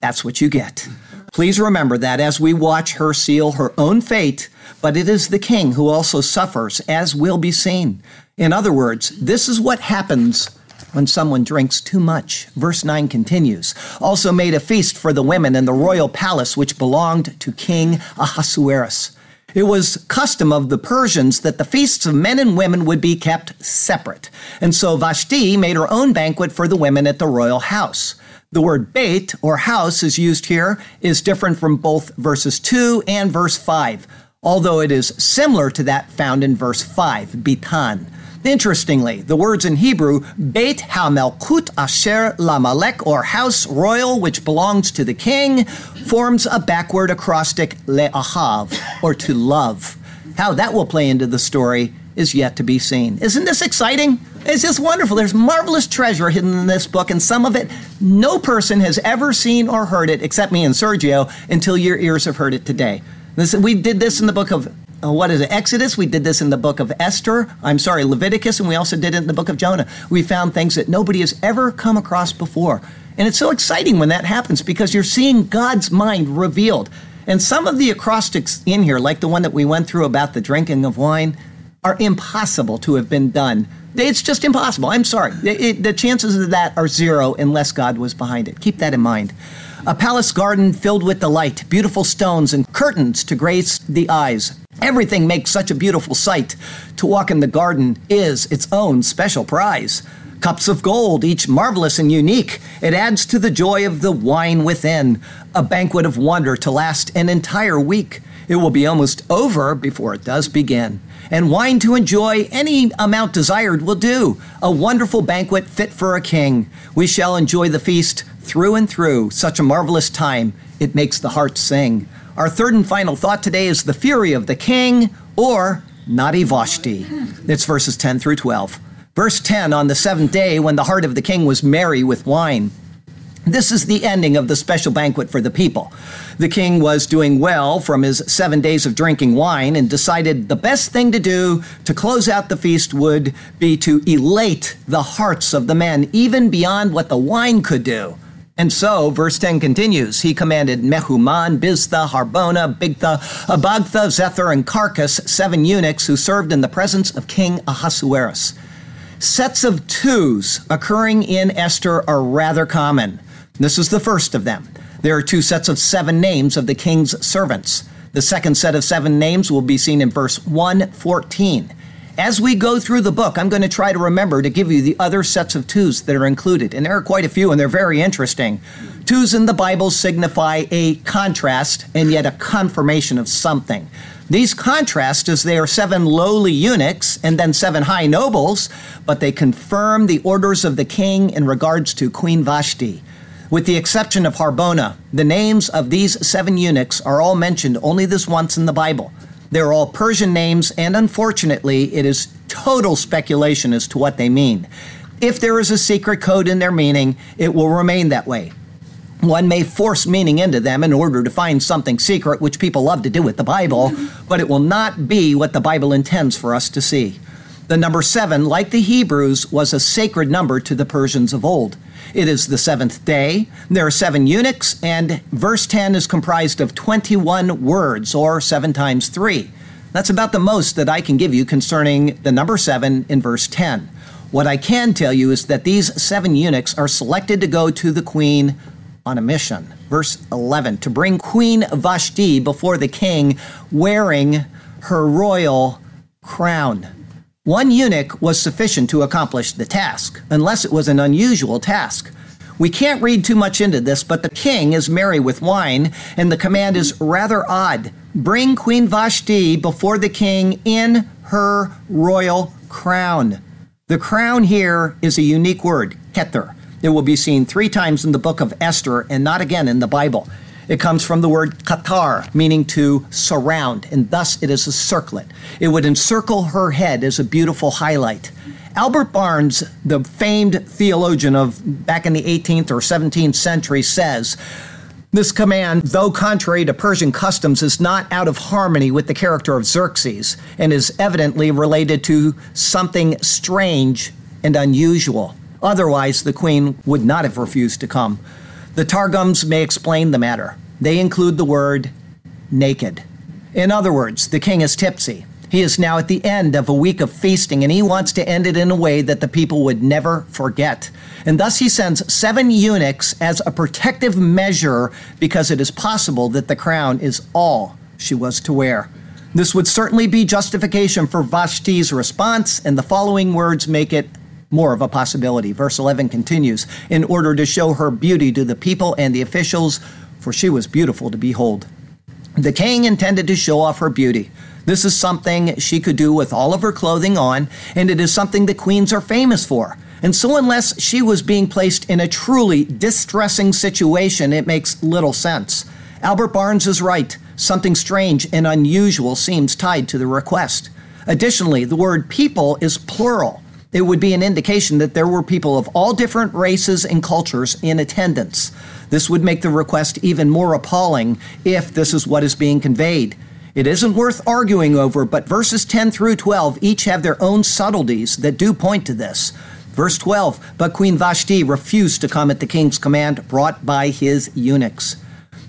That's what you get. Please remember that as we watch her seal her own fate, but it is the king who also suffers, as will be seen. In other words, this is what happens when someone drinks too much. Verse 9 continues Also made a feast for the women in the royal palace which belonged to King Ahasuerus. It was custom of the Persians that the feasts of men and women would be kept separate. And so Vashti made her own banquet for the women at the royal house. The word beit, or house, is used here, is different from both verses 2 and verse 5, although it is similar to that found in verse 5, bitan. Interestingly, the words in Hebrew, Beit HaMelkut Asher Lamalek, or house royal, which belongs to the king, forms a backward acrostic le'ahav, or to love. How that will play into the story is yet to be seen. Isn't this exciting? It's just wonderful. There's marvelous treasure hidden in this book, and some of it no person has ever seen or heard it except me and Sergio until your ears have heard it today. This, we did this in the book of uh, what is it? Exodus. We did this in the book of Esther. I'm sorry, Leviticus, and we also did it in the book of Jonah. We found things that nobody has ever come across before. And it's so exciting when that happens because you're seeing God's mind revealed. And some of the acrostics in here, like the one that we went through about the drinking of wine, are impossible to have been done it's just impossible. I'm sorry. It, it, the chances of that are zero unless God was behind it. Keep that in mind. A palace garden filled with delight, beautiful stones and curtains to grace the eyes. Everything makes such a beautiful sight. To walk in the garden is its own special prize. Cups of gold, each marvelous and unique. It adds to the joy of the wine within. A banquet of wonder to last an entire week. It will be almost over before it does begin and wine to enjoy any amount desired will do. A wonderful banquet fit for a king. We shall enjoy the feast through and through. Such a marvelous time, it makes the heart sing. Our third and final thought today is the fury of the king or Nadi Vashti. It's verses 10 through 12. Verse 10 On the seventh day, when the heart of the king was merry with wine, this is the ending of the special banquet for the people. The king was doing well from his seven days of drinking wine and decided the best thing to do to close out the feast would be to elate the hearts of the men, even beyond what the wine could do. And so, verse 10 continues, he commanded Mehuman, Biztha, Harbona, Bigtha, Abagtha, Zethar, and Carkas, seven eunuchs who served in the presence of King Ahasuerus. Sets of twos occurring in Esther are rather common. This is the first of them. There are two sets of seven names of the king's servants. The second set of seven names will be seen in verse 114. As we go through the book, I'm going to try to remember to give you the other sets of twos that are included. And there are quite a few, and they're very interesting. Twos in the Bible signify a contrast and yet a confirmation of something. These contrast as they are seven lowly eunuchs and then seven high nobles, but they confirm the orders of the king in regards to Queen Vashti. With the exception of Harbona, the names of these seven eunuchs are all mentioned only this once in the Bible. They're all Persian names, and unfortunately, it is total speculation as to what they mean. If there is a secret code in their meaning, it will remain that way. One may force meaning into them in order to find something secret, which people love to do with the Bible, but it will not be what the Bible intends for us to see. The number seven, like the Hebrews, was a sacred number to the Persians of old. It is the seventh day. There are seven eunuchs, and verse 10 is comprised of 21 words, or seven times three. That's about the most that I can give you concerning the number seven in verse 10. What I can tell you is that these seven eunuchs are selected to go to the queen on a mission. verse 11, to bring Queen Vashti before the king wearing her royal crown. One eunuch was sufficient to accomplish the task, unless it was an unusual task. We can't read too much into this, but the king is merry with wine, and the command is rather odd. Bring Queen Vashti before the king in her royal crown. The crown here is a unique word, kether. It will be seen three times in the book of Esther and not again in the Bible. It comes from the word katar, meaning to surround, and thus it is a circlet. It would encircle her head as a beautiful highlight. Albert Barnes, the famed theologian of back in the 18th or 17th century, says, this command, though contrary to Persian customs, is not out of harmony with the character of Xerxes and is evidently related to something strange and unusual. Otherwise, the queen would not have refused to come. The Targums may explain the matter. They include the word naked. In other words, the king is tipsy. He is now at the end of a week of feasting, and he wants to end it in a way that the people would never forget. And thus he sends seven eunuchs as a protective measure because it is possible that the crown is all she was to wear. This would certainly be justification for Vashti's response, and the following words make it more of a possibility. Verse 11 continues In order to show her beauty to the people and the officials, for she was beautiful to behold. The king intended to show off her beauty. This is something she could do with all of her clothing on, and it is something the queens are famous for. And so, unless she was being placed in a truly distressing situation, it makes little sense. Albert Barnes is right. Something strange and unusual seems tied to the request. Additionally, the word people is plural it would be an indication that there were people of all different races and cultures in attendance. This would make the request even more appalling if this is what is being conveyed. It isn't worth arguing over, but verses 10 through 12 each have their own subtleties that do point to this. Verse 12 But Queen Vashti refused to come at the king's command brought by his eunuchs.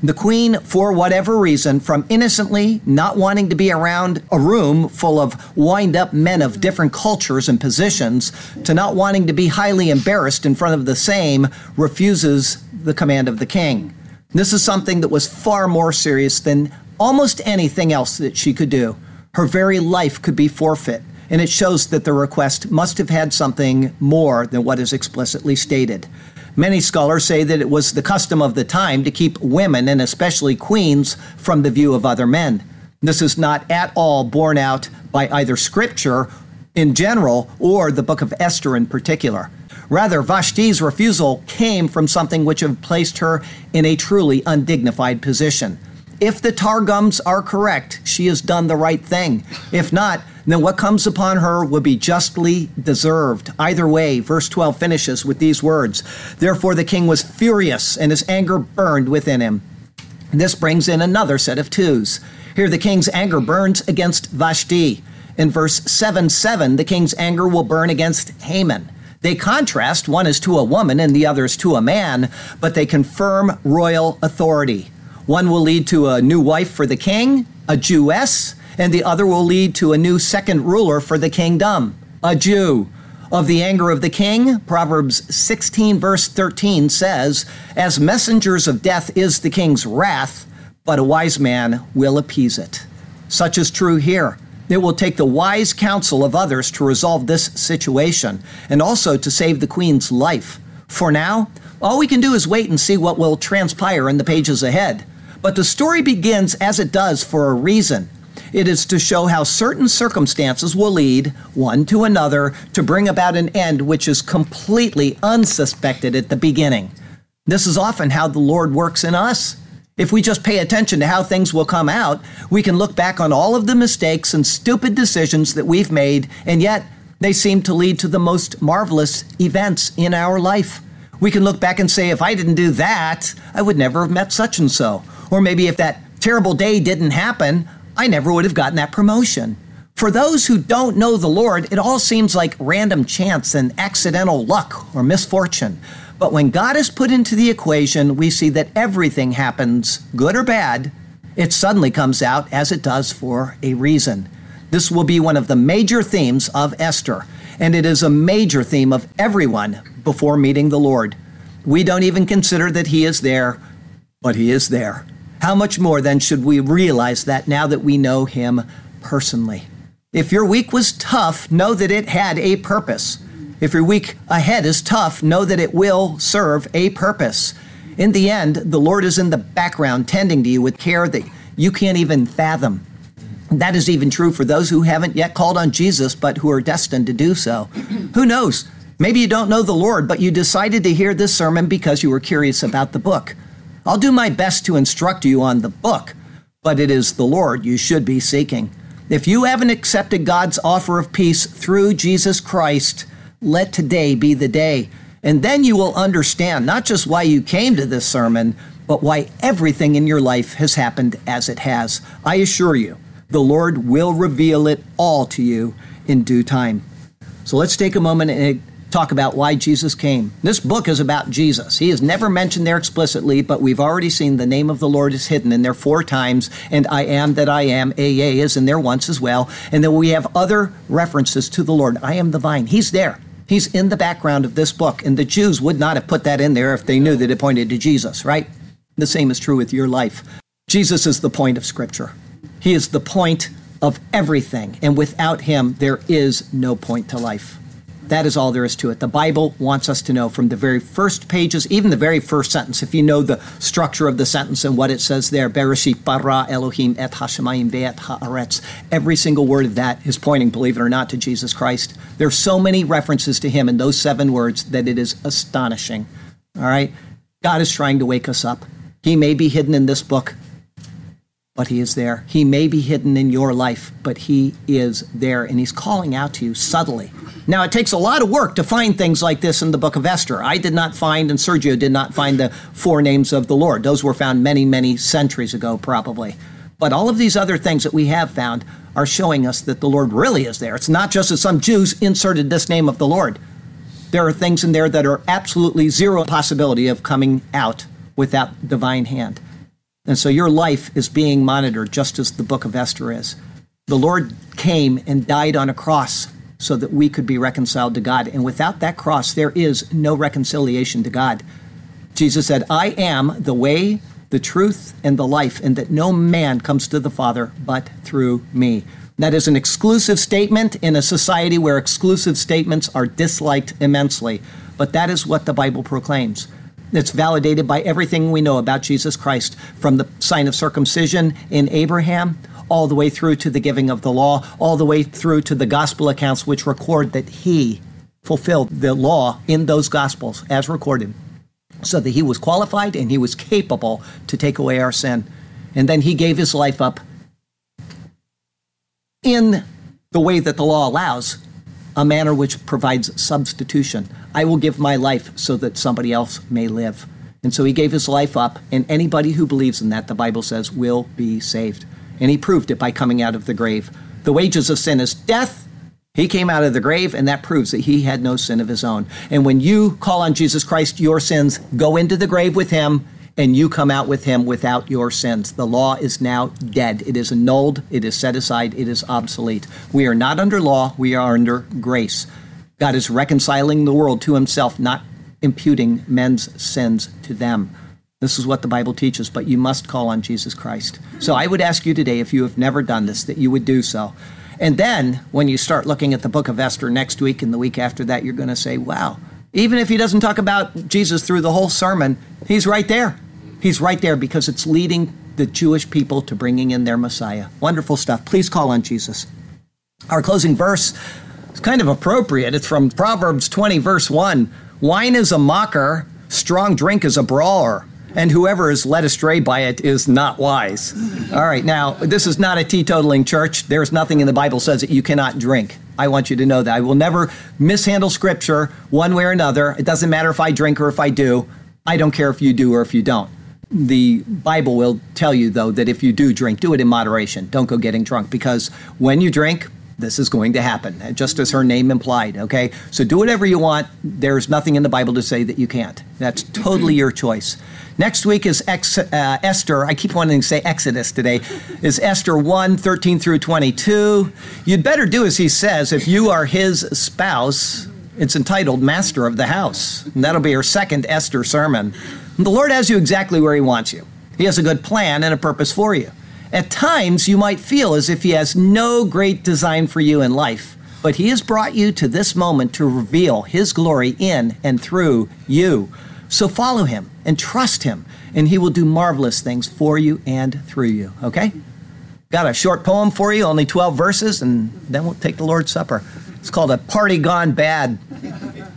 The queen, for whatever reason, from innocently not wanting to be around a room full of wind up men of different cultures and positions, to not wanting to be highly embarrassed in front of the same, refuses the command of the king. This is something that was far more serious than almost anything else that she could do. Her very life could be forfeit, and it shows that the request must have had something more than what is explicitly stated. Many scholars say that it was the custom of the time to keep women, and especially queens, from the view of other men. This is not at all borne out by either scripture in general or the book of Esther in particular. Rather, Vashti's refusal came from something which had placed her in a truly undignified position. If the Targums are correct, she has done the right thing. If not, then what comes upon her will be justly deserved. Either way, verse 12 finishes with these words Therefore the king was furious, and his anger burned within him. This brings in another set of twos. Here the king's anger burns against Vashti. In verse 7 7, the king's anger will burn against Haman. They contrast, one is to a woman and the other is to a man, but they confirm royal authority. One will lead to a new wife for the king, a Jewess, and the other will lead to a new second ruler for the kingdom, a Jew. Of the anger of the king, Proverbs 16, verse 13 says, As messengers of death is the king's wrath, but a wise man will appease it. Such is true here. It will take the wise counsel of others to resolve this situation and also to save the queen's life. For now, all we can do is wait and see what will transpire in the pages ahead. But the story begins as it does for a reason. It is to show how certain circumstances will lead one to another to bring about an end which is completely unsuspected at the beginning. This is often how the Lord works in us. If we just pay attention to how things will come out, we can look back on all of the mistakes and stupid decisions that we've made, and yet they seem to lead to the most marvelous events in our life. We can look back and say, if I didn't do that, I would never have met such and so. Or maybe if that terrible day didn't happen, I never would have gotten that promotion. For those who don't know the Lord, it all seems like random chance and accidental luck or misfortune. But when God is put into the equation, we see that everything happens, good or bad, it suddenly comes out as it does for a reason. This will be one of the major themes of Esther, and it is a major theme of everyone before meeting the Lord. We don't even consider that He is there but he is there. How much more then should we realize that now that we know him personally? If your week was tough, know that it had a purpose. If your week ahead is tough, know that it will serve a purpose. In the end, the Lord is in the background tending to you with care that you can't even fathom. That is even true for those who haven't yet called on Jesus, but who are destined to do so. who knows? Maybe you don't know the Lord, but you decided to hear this sermon because you were curious about the book. I'll do my best to instruct you on the book, but it is the Lord you should be seeking. If you haven't accepted God's offer of peace through Jesus Christ, let today be the day. And then you will understand not just why you came to this sermon, but why everything in your life has happened as it has. I assure you, the Lord will reveal it all to you in due time. So let's take a moment and talk about why Jesus came. This book is about Jesus. He is never mentioned there explicitly, but we've already seen the name of the Lord is hidden in there four times, and I am that I am, AA is in there once as well. And then we have other references to the Lord. I am the vine. He's there. He's in the background of this book, and the Jews would not have put that in there if they knew that it pointed to Jesus, right? The same is true with your life. Jesus is the point of Scripture. He is the point of everything, and without him, there is no point to life. That is all there is to it. The Bible wants us to know from the very first pages, even the very first sentence, if you know the structure of the sentence and what it says there, Bereshit bara Elohim et hashemayim ve'et haaretz, every single word of that is pointing, believe it or not, to Jesus Christ. There are so many references to him in those seven words that it is astonishing. All right? God is trying to wake us up. He may be hidden in this book, but he is there. He may be hidden in your life, but he is there, and he's calling out to you subtly. Now, it takes a lot of work to find things like this in the book of Esther. I did not find, and Sergio did not find the four names of the Lord. Those were found many, many centuries ago, probably. But all of these other things that we have found are showing us that the Lord really is there. It's not just that some Jews inserted this name of the Lord. There are things in there that are absolutely zero possibility of coming out without divine hand. And so your life is being monitored just as the book of Esther is. The Lord came and died on a cross so that we could be reconciled to God. And without that cross, there is no reconciliation to God. Jesus said, I am the way, the truth, and the life, and that no man comes to the Father but through me. That is an exclusive statement in a society where exclusive statements are disliked immensely. But that is what the Bible proclaims. It's validated by everything we know about Jesus Christ, from the sign of circumcision in Abraham, all the way through to the giving of the law, all the way through to the gospel accounts, which record that he fulfilled the law in those gospels as recorded, so that he was qualified and he was capable to take away our sin. And then he gave his life up in the way that the law allows, a manner which provides substitution. I will give my life so that somebody else may live. And so he gave his life up, and anybody who believes in that, the Bible says, will be saved. And he proved it by coming out of the grave. The wages of sin is death. He came out of the grave, and that proves that he had no sin of his own. And when you call on Jesus Christ, your sins go into the grave with him, and you come out with him without your sins. The law is now dead. It is annulled, it is set aside, it is obsolete. We are not under law, we are under grace. God is reconciling the world to himself, not imputing men's sins to them. This is what the Bible teaches, but you must call on Jesus Christ. So I would ask you today, if you have never done this, that you would do so. And then when you start looking at the book of Esther next week and the week after that, you're going to say, wow, even if he doesn't talk about Jesus through the whole sermon, he's right there. He's right there because it's leading the Jewish people to bringing in their Messiah. Wonderful stuff. Please call on Jesus. Our closing verse is kind of appropriate. It's from Proverbs 20, verse 1. Wine is a mocker, strong drink is a brawler, and whoever is led astray by it is not wise. All right, now, this is not a teetotaling church. There's nothing in the Bible says that you cannot drink. I want you to know that. I will never mishandle scripture one way or another. It doesn't matter if I drink or if I do. I don't care if you do or if you don't. The Bible will tell you, though, that if you do drink, do it in moderation. Don't go getting drunk because when you drink, this is going to happen, just as her name implied, okay? So do whatever you want. There's nothing in the Bible to say that you can't. That's totally your choice. Next week is Ex, uh, Esther. I keep wanting to say Exodus today. Is Esther 1 13 through 22. You'd better do as he says if you are his spouse. It's entitled Master of the House. And that'll be her second Esther sermon. The Lord has you exactly where He wants you. He has a good plan and a purpose for you. At times, you might feel as if He has no great design for you in life, but He has brought you to this moment to reveal His glory in and through you. So follow Him and trust Him, and He will do marvelous things for you and through you. Okay? Got a short poem for you, only 12 verses, and then we'll take the Lord's Supper. It's called A Party Gone Bad.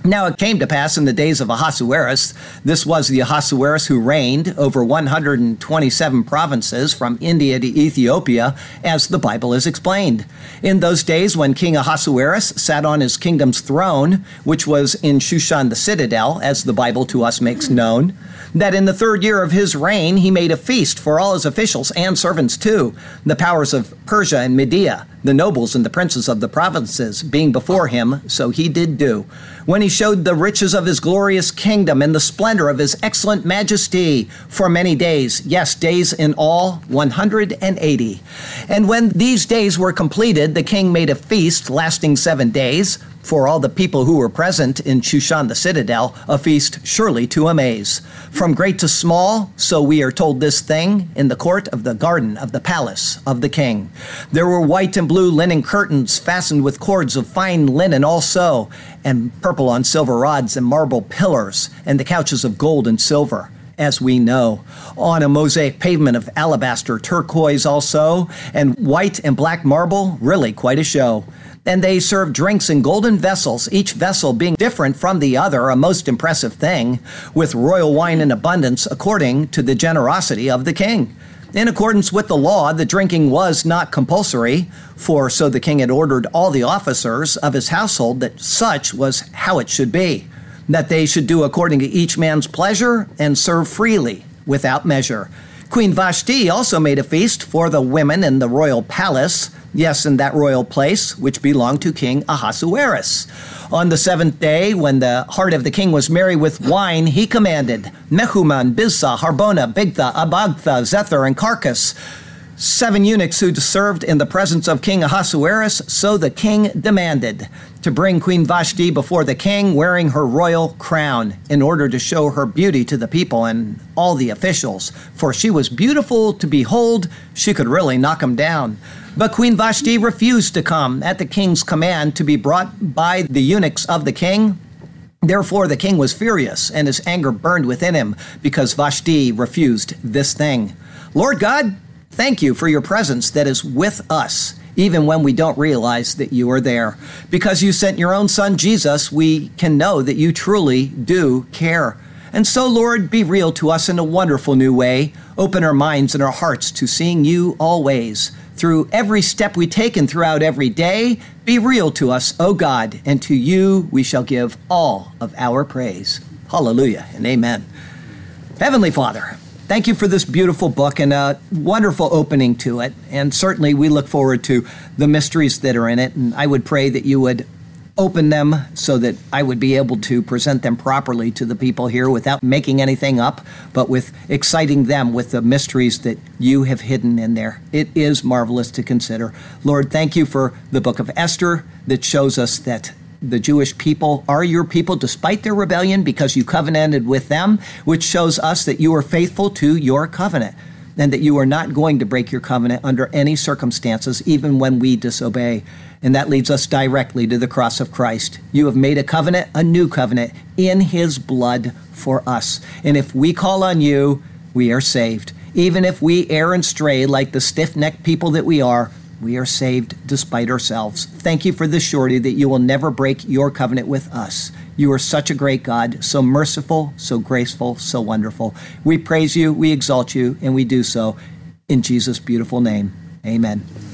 Now it came to pass in the days of Ahasuerus, this was the Ahasuerus who reigned over 127 provinces from India to Ethiopia, as the Bible is explained. In those days, when King Ahasuerus sat on his kingdom's throne, which was in Shushan the citadel, as the Bible to us makes known, that in the third year of his reign he made a feast for all his officials and servants too, the powers of Persia and Media, the nobles and the princes of the provinces being before him, so he did do. When he showed the riches of his glorious kingdom and the splendor of his excellent majesty for many days, yes, days in all, 180. And when these days were completed, the king made a feast lasting seven days for all the people who were present in Shushan the citadel, a feast surely to amaze. From great to small, so we are told this thing, in the court of the garden of the palace of the king. There were white and blue linen curtains fastened with cords of fine linen also, and purple on silver rods and marble pillars, and the couches of gold and silver as we know. On a mosaic pavement of alabaster, turquoise also, and white and black marble, really quite a show and they served drinks in golden vessels, each vessel being different from the other, a most impressive thing, with royal wine in abundance according to the generosity of the king. In accordance with the law, the drinking was not compulsory, for so the king had ordered all the officers of his household that such was how it should be, that they should do according to each man's pleasure and serve freely, without measure. Queen Vashti also made a feast for the women in the royal palace Yes, in that royal place, which belonged to King Ahasuerus. On the seventh day, when the heart of the king was merry with wine, he commanded Mehuman, Biztha, Harbona, Bigtha, Abagtha, Zethar, and Carkas, seven eunuchs who served in the presence of King Ahasuerus. So the king demanded to bring Queen Vashti before the king wearing her royal crown in order to show her beauty to the people and all the officials. For she was beautiful to behold, she could really knock them down. But Queen Vashti refused to come at the king's command to be brought by the eunuchs of the king. Therefore, the king was furious, and his anger burned within him because Vashti refused this thing. Lord God, thank you for your presence that is with us, even when we don't realize that you are there. Because you sent your own son, Jesus, we can know that you truly do care. And so, Lord, be real to us in a wonderful new way. Open our minds and our hearts to seeing you always through every step we take and throughout every day. Be real to us, O God, and to you we shall give all of our praise. Hallelujah and amen. Heavenly Father, thank you for this beautiful book and a wonderful opening to it. And certainly we look forward to the mysteries that are in it. And I would pray that you would open them so that I would be able to present them properly to the people here without making anything up, but with exciting them with the mysteries that you have hidden in there. It is marvelous to consider. Lord, thank you for the book of Esther that shows us that the Jewish people are your people despite their rebellion because you covenanted with them, which shows us that you are faithful to your covenant and that you are not going to break your covenant under any circumstances, even when we disobey. And that leads us directly to the cross of Christ. You have made a covenant, a new covenant, in his blood for us. And if we call on you, we are saved. Even if we err and stray like the stiff necked people that we are, we are saved despite ourselves. Thank you for the surety that you will never break your covenant with us. You are such a great God, so merciful, so graceful, so wonderful. We praise you, we exalt you, and we do so in Jesus' beautiful name. Amen.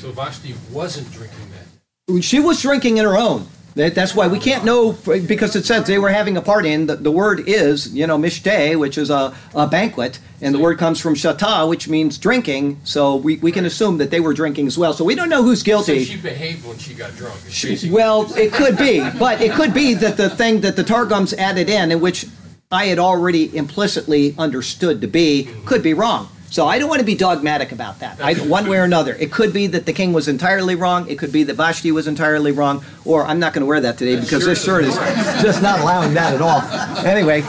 So Vashti wasn't drinking that. She was drinking in her own. That's why we can't know because it says they were having a party, and the, the word is, you know, mishteh, which is a, a banquet, and the word comes from shata, which means drinking. So we, we can assume that they were drinking as well. So we don't know who's guilty. So she behaved when she got drunk. She, well, it could be, but it could be that the thing that the Targums added in, in which I had already implicitly understood to be, could be wrong. So I don't want to be dogmatic about that, I, one way or another. It could be that the king was entirely wrong. It could be that Vashti was entirely wrong. Or I'm not going to wear that today because this shirt is just not allowing that at all. Anyway,